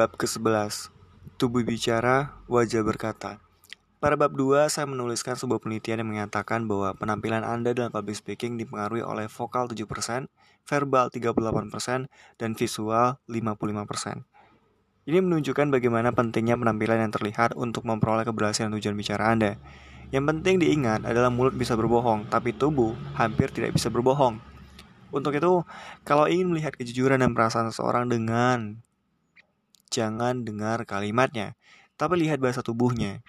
Bab ke-11 Tubuh bicara, wajah berkata Pada bab 2, saya menuliskan sebuah penelitian yang menyatakan bahwa penampilan Anda dalam public speaking dipengaruhi oleh vokal 7%, verbal 38%, dan visual 55%. Ini menunjukkan bagaimana pentingnya penampilan yang terlihat untuk memperoleh keberhasilan tujuan bicara Anda. Yang penting diingat adalah mulut bisa berbohong, tapi tubuh hampir tidak bisa berbohong. Untuk itu, kalau ingin melihat kejujuran dan perasaan seseorang dengan jangan dengar kalimatnya, tapi lihat bahasa tubuhnya.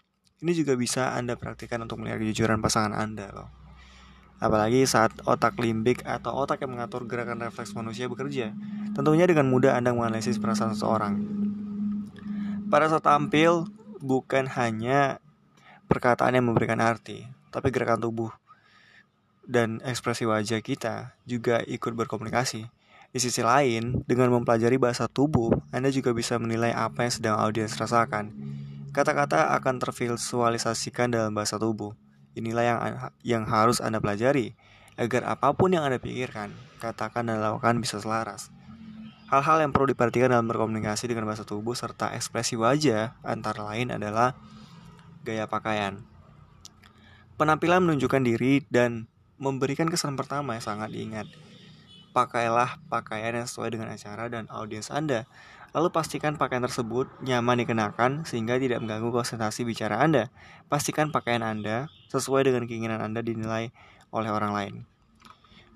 Ini juga bisa Anda praktikkan untuk melihat kejujuran pasangan Anda loh. Apalagi saat otak limbik atau otak yang mengatur gerakan refleks manusia bekerja. Tentunya dengan mudah Anda menganalisis perasaan seseorang. Pada saat tampil, bukan hanya perkataan yang memberikan arti, tapi gerakan tubuh dan ekspresi wajah kita juga ikut berkomunikasi. Di sisi lain, dengan mempelajari bahasa tubuh, Anda juga bisa menilai apa yang sedang audiens rasakan. Kata-kata akan tervisualisasikan dalam bahasa tubuh. Inilah yang yang harus Anda pelajari agar apa pun yang Anda pikirkan, katakan dan lakukan bisa selaras. Hal-hal yang perlu diperhatikan dalam berkomunikasi dengan bahasa tubuh serta ekspresi wajah antara lain adalah gaya pakaian. Penampilan menunjukkan diri dan memberikan kesan pertama yang sangat diingat. Pakailah pakaian yang sesuai dengan acara dan audiens Anda. Lalu pastikan pakaian tersebut nyaman dikenakan sehingga tidak mengganggu konsentrasi bicara Anda. Pastikan pakaian Anda sesuai dengan keinginan Anda dinilai oleh orang lain.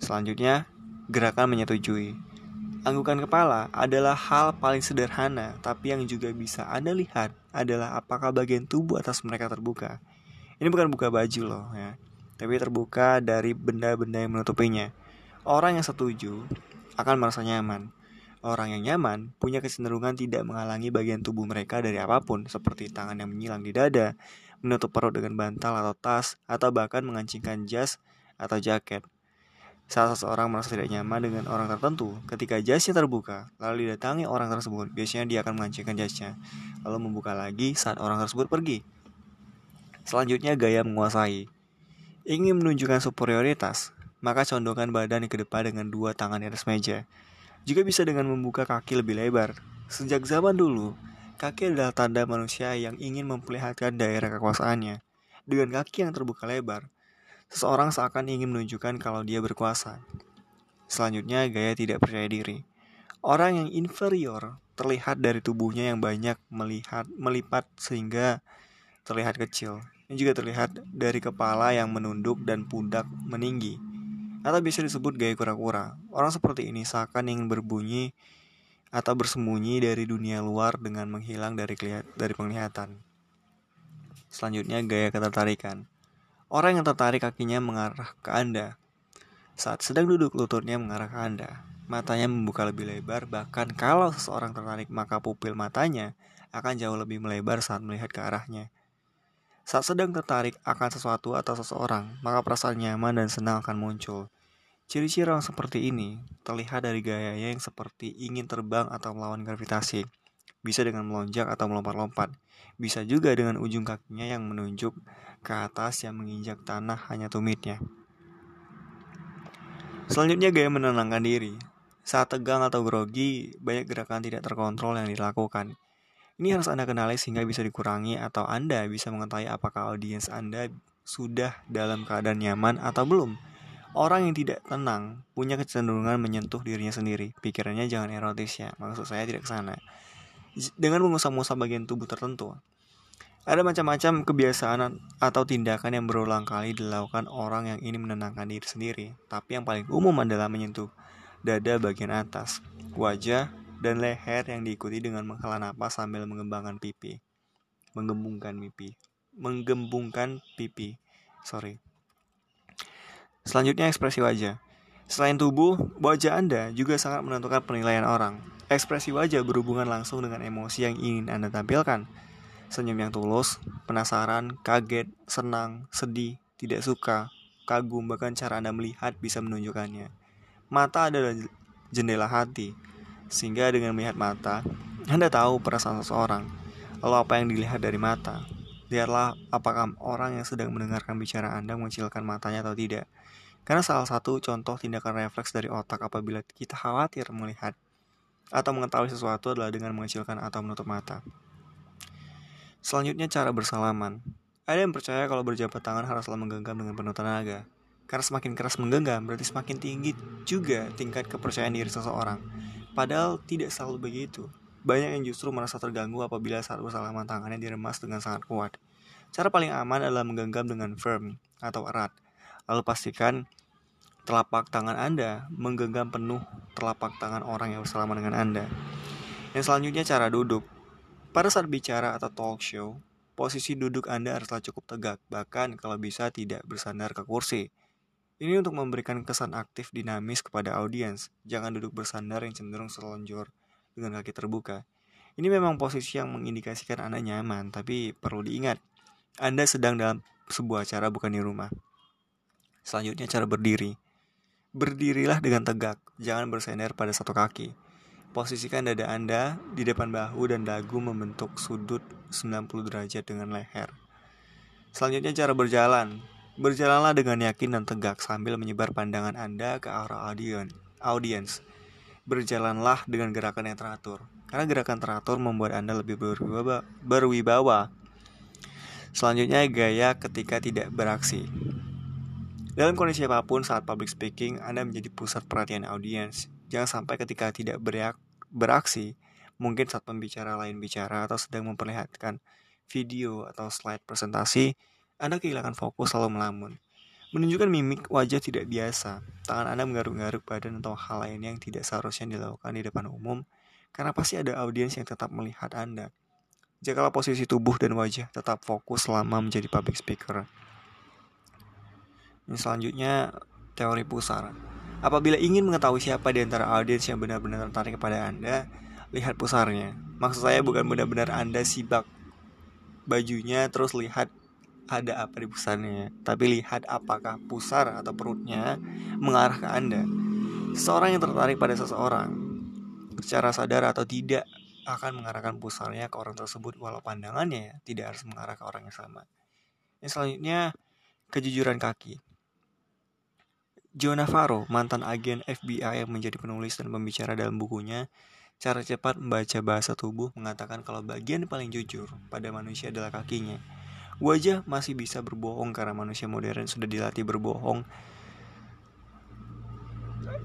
Selanjutnya, gerakan menyetujui. Anggukan kepala adalah hal paling sederhana, tapi yang juga bisa Anda lihat adalah apakah bagian tubuh atas mereka terbuka. Ini bukan buka baju loh ya, tapi terbuka dari benda-benda yang menutupinya. Orang yang setuju akan merasa nyaman. Orang yang nyaman punya kecenderungan tidak menghalangi bagian tubuh mereka dari apa pun, seperti tangan yang menyilang di dada, menutup perut dengan bantal atau tas, atau bahkan mengancingkan jas atau jaket. Saat seseorang merasa tidak nyaman dengan orang tertentu, ketika jasnya terbuka, lalu didatangi orang tersebut, biasanya dia akan mengancingkan jasnya, lalu membuka lagi saat orang tersebut pergi. Selanjutnya, gaya menguasai. Ingin menunjukkan superioritas, maka condongkan badan ke depan dengan dua tangan di atas meja. Juga bisa dengan membuka kaki lebih lebar. Sejak zaman dulu, kaki adalah tanda manusia yang ingin memperlihatkan daerah kekuasaannya. Dengan kaki yang terbuka lebar, seseorang seakan ingin menunjukkan kalau dia berkuasa. Selanjutnya, gaya tidak percaya diri. Orang yang inferior terlihat dari tubuhnya yang banyak melihat melipat sehingga terlihat kecil. Ini juga terlihat dari kepala yang menunduk dan pundak meninggi atau bisa disebut gaya kura-kura. Orang seperti ini seakan ingin berbunyi atau bersembunyi dari dunia luar dengan menghilang dari dari penglihatan. Selanjutnya gaya ketertarikan. Orang yang tertarik kakinya mengarah ke Anda. Saat sedang duduk lututnya mengarah ke Anda. Matanya membuka lebih lebar, bahkan kalau seseorang tertarik maka pupil matanya akan jauh lebih melebar saat melihat ke arahnya. Saat sedang tertarik akan sesuatu atau seseorang, maka perasaan nyaman dan senang akan muncul. Ciri-ciri orang seperti ini terlihat dari gayanya yang seperti ingin terbang atau melawan gravitasi. Bisa dengan melonjak atau melompat-lompat. Bisa juga dengan ujung kakinya yang menunjuk ke atas yang menginjak tanah hanya tumitnya. Selanjutnya gaya menenangkan diri. Saat tegang atau grogi, banyak gerakan tidak terkontrol yang dilakukan. Ini harus Anda kenali sehingga bisa dikurangi atau Anda bisa mengetahui apakah audiens Anda sudah dalam keadaan nyaman atau belum. Orang yang tidak tenang punya kecenderungan menyentuh dirinya sendiri. Pikirannya jangan erotis ya, maksud saya tidak ke sana. Dengan mengusap-ngusap bagian tubuh tertentu. Ada macam-macam kebiasaan atau tindakan yang berulang kali dilakukan orang yang ingin menenangkan diri sendiri. Tapi yang paling umum adalah menyentuh dada bagian atas, wajah, dan leher yang diikuti dengan menghela napas sambil mengembangkan pipi. Menggembungkan pipi. Menggembungkan pipi. Sorry. Selanjutnya ekspresi wajah. Selain tubuh, wajah Anda juga sangat menentukan penilaian orang. Ekspresi wajah berhubungan langsung dengan emosi yang ingin Anda tampilkan. Senyum yang tulus, penasaran, kaget, senang, sedih, tidak suka, kagum, bahkan cara Anda melihat bisa menunjukkannya. Mata adalah jendela hati, sehingga dengan melihat mata, Anda tahu perasaan seseorang. Lalu apa yang dilihat dari mata? Lihatlah apakah orang yang sedang mendengarkan bicara Anda mengecilkan matanya atau tidak. Karena salah satu contoh tindakan refleks dari otak apabila kita khawatir melihat atau mengetahui sesuatu adalah dengan mengecilkan atau menutup mata. Selanjutnya cara bersalaman. Ada yang percaya kalau berjabat tangan haruslah menggenggam dengan penuh tenaga. Karena semakin keras menggenggam berarti semakin tinggi juga tingkat kepercayaan diri seseorang. Padahal tidak selalu begitu. Banyak yang justru merasa terganggu apabila saat bersalaman tangannya diremas dengan sangat kuat. Cara paling aman adalah menggenggam dengan firm atau erat. Lalu pastikan telapak tangan Anda menggenggam penuh telapak tangan orang yang bersalaman dengan Anda. Yang selanjutnya cara duduk. Pada saat bicara atau talk show, posisi duduk Anda haruslah cukup tegak, bahkan kalau bisa tidak bersandar ke kursi. Ini untuk memberikan kesan aktif dinamis kepada audiens. Jangan duduk bersandar yang cenderung selonjor dengan kaki terbuka. Ini memang posisi yang mengindikasikan Anda nyaman, tapi perlu diingat, Anda sedang dalam sebuah acara bukan di rumah. Selanjutnya cara berdiri. Berdirilah dengan tegak, jangan bersandar pada satu kaki. Posisikan dada Anda di depan bahu dan dagu membentuk sudut 90 derajat dengan leher. Selanjutnya cara berjalan. Berjalanlah dengan yakin dan tegak sambil menyebar pandangan Anda ke arah audiens. Berjalanlah dengan gerakan yang teratur. Karena gerakan teratur membuat Anda lebih berwibawa. berwibawa. Selanjutnya gaya ketika tidak beraksi. Dalam kondisi apa pun saat public speaking, Anda menjadi pusat perhatian audiens. Jangan sampai ketika tidak bereak, beraksi, mungkin saat pembicara lain bicara atau sedang memperlihatkan video atau slide presentasi, Anda kehilangan fokus lalu melamun. Menunjukkan mimik wajah tidak biasa, tangan Anda menggaruk-garuk badan atau hal lain yang tidak seharusnya dilakukan di depan umum, karena pasti ada audiens yang tetap melihat Anda. Jikalau posisi tubuh dan wajah tetap fokus selama menjadi public speaker. Ini selanjutnya teori pusar. Apabila ingin mengetahui siapa di antara audiens yang benar-benar tertarik kepada Anda, lihat pusarnya. Maksud saya bukan benar-benar Anda sibak bajunya terus lihat ada apa di pusarnya, tapi lihat apakah pusar atau perutnya mengarah ke Anda. Seseorang yang tertarik pada seseorang secara sadar atau tidak akan mengarahkan pusarnya ke orang tersebut walau pandangannya tidak harus mengarah ke orang yang sama. Yang selanjutnya, kejujuran kaki. Joe Navarro, mantan agen FBI yang menjadi penulis dan pembicara dalam bukunya Cara Cepat Membaca Bahasa Tubuh mengatakan kalau bagian paling jujur pada manusia adalah kakinya. Wajah masih bisa berbohong karena manusia modern sudah dilatih berbohong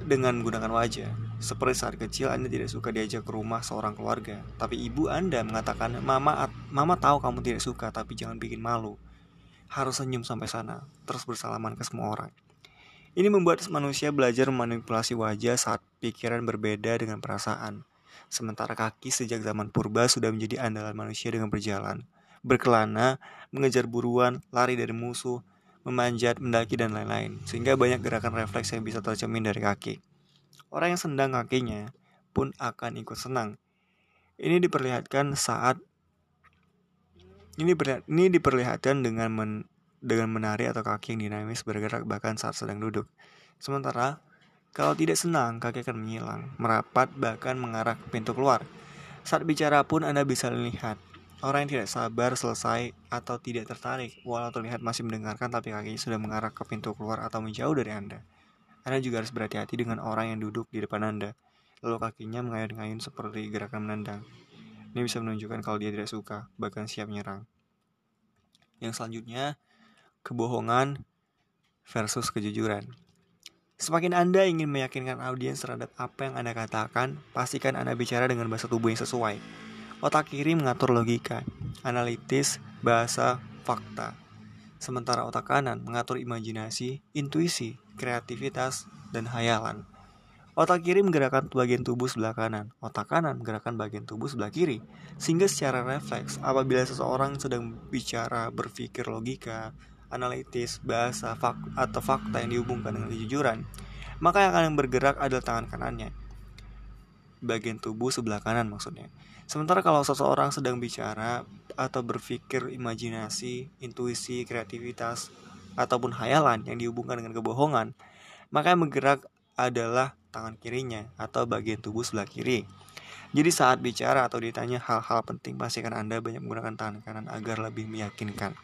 dengan menggunakan wajah. Seperti saat kecil Anda tidak suka diajak ke rumah seorang keluarga, tapi ibu Anda mengatakan, "Mama mama tahu kamu tidak suka, tapi jangan bikin malu." Harus senyum sampai sana, terus bersalaman ke semua orang. Ini membuat manusia belajar memanipulasi wajah saat pikiran berbeda dengan perasaan. Sementara kaki sejak zaman purba sudah menjadi andalan manusia dengan berjalan, berkelana, mengejar buruan, lari dari musuh, memanjat, mendaki, dan lain-lain. Sehingga banyak gerakan refleks yang bisa tercermin dari kaki. Orang yang sendang kakinya pun akan ikut senang. Ini diperlihatkan saat ini, ini diperlihatkan dengan men, dengan menari atau kaki yang dinamis bergerak bahkan saat sedang duduk. Sementara, kalau tidak senang, kaki akan menghilang, merapat, bahkan mengarah ke pintu keluar. Saat bicara pun Anda bisa melihat orang yang tidak sabar selesai atau tidak tertarik, walau terlihat masih mendengarkan tapi kakinya sudah mengarah ke pintu keluar atau menjauh dari Anda. Anda juga harus berhati-hati dengan orang yang duduk di depan Anda, lalu kakinya mengayun-ngayun seperti gerakan menendang. Ini bisa menunjukkan kalau dia tidak suka, bahkan siap menyerang. Yang selanjutnya, kebohongan versus kejujuran. Semakin Anda ingin meyakinkan audiens terhadap apa yang Anda katakan, pastikan Anda bicara dengan bahasa tubuh yang sesuai. Otak kiri mengatur logika, analitis, bahasa, fakta. Sementara otak kanan mengatur imajinasi, intuisi, kreativitas, dan hayalan. Otak kiri menggerakkan bagian tubuh sebelah kanan, otak kanan menggerakkan bagian tubuh sebelah kiri. Sehingga secara refleks, apabila seseorang sedang bicara berpikir logika, analitis, bahasa, fak atau fakta yang dihubungkan dengan kejujuran, maka yang akan bergerak adalah tangan kanannya. Bagian tubuh sebelah kanan maksudnya. Sementara kalau seseorang sedang bicara atau berpikir imajinasi, intuisi, kreativitas, ataupun hayalan yang dihubungkan dengan kebohongan, maka yang bergerak adalah tangan kirinya atau bagian tubuh sebelah kiri. Jadi saat bicara atau ditanya hal-hal penting, pastikan Anda banyak menggunakan tangan kanan agar lebih meyakinkan.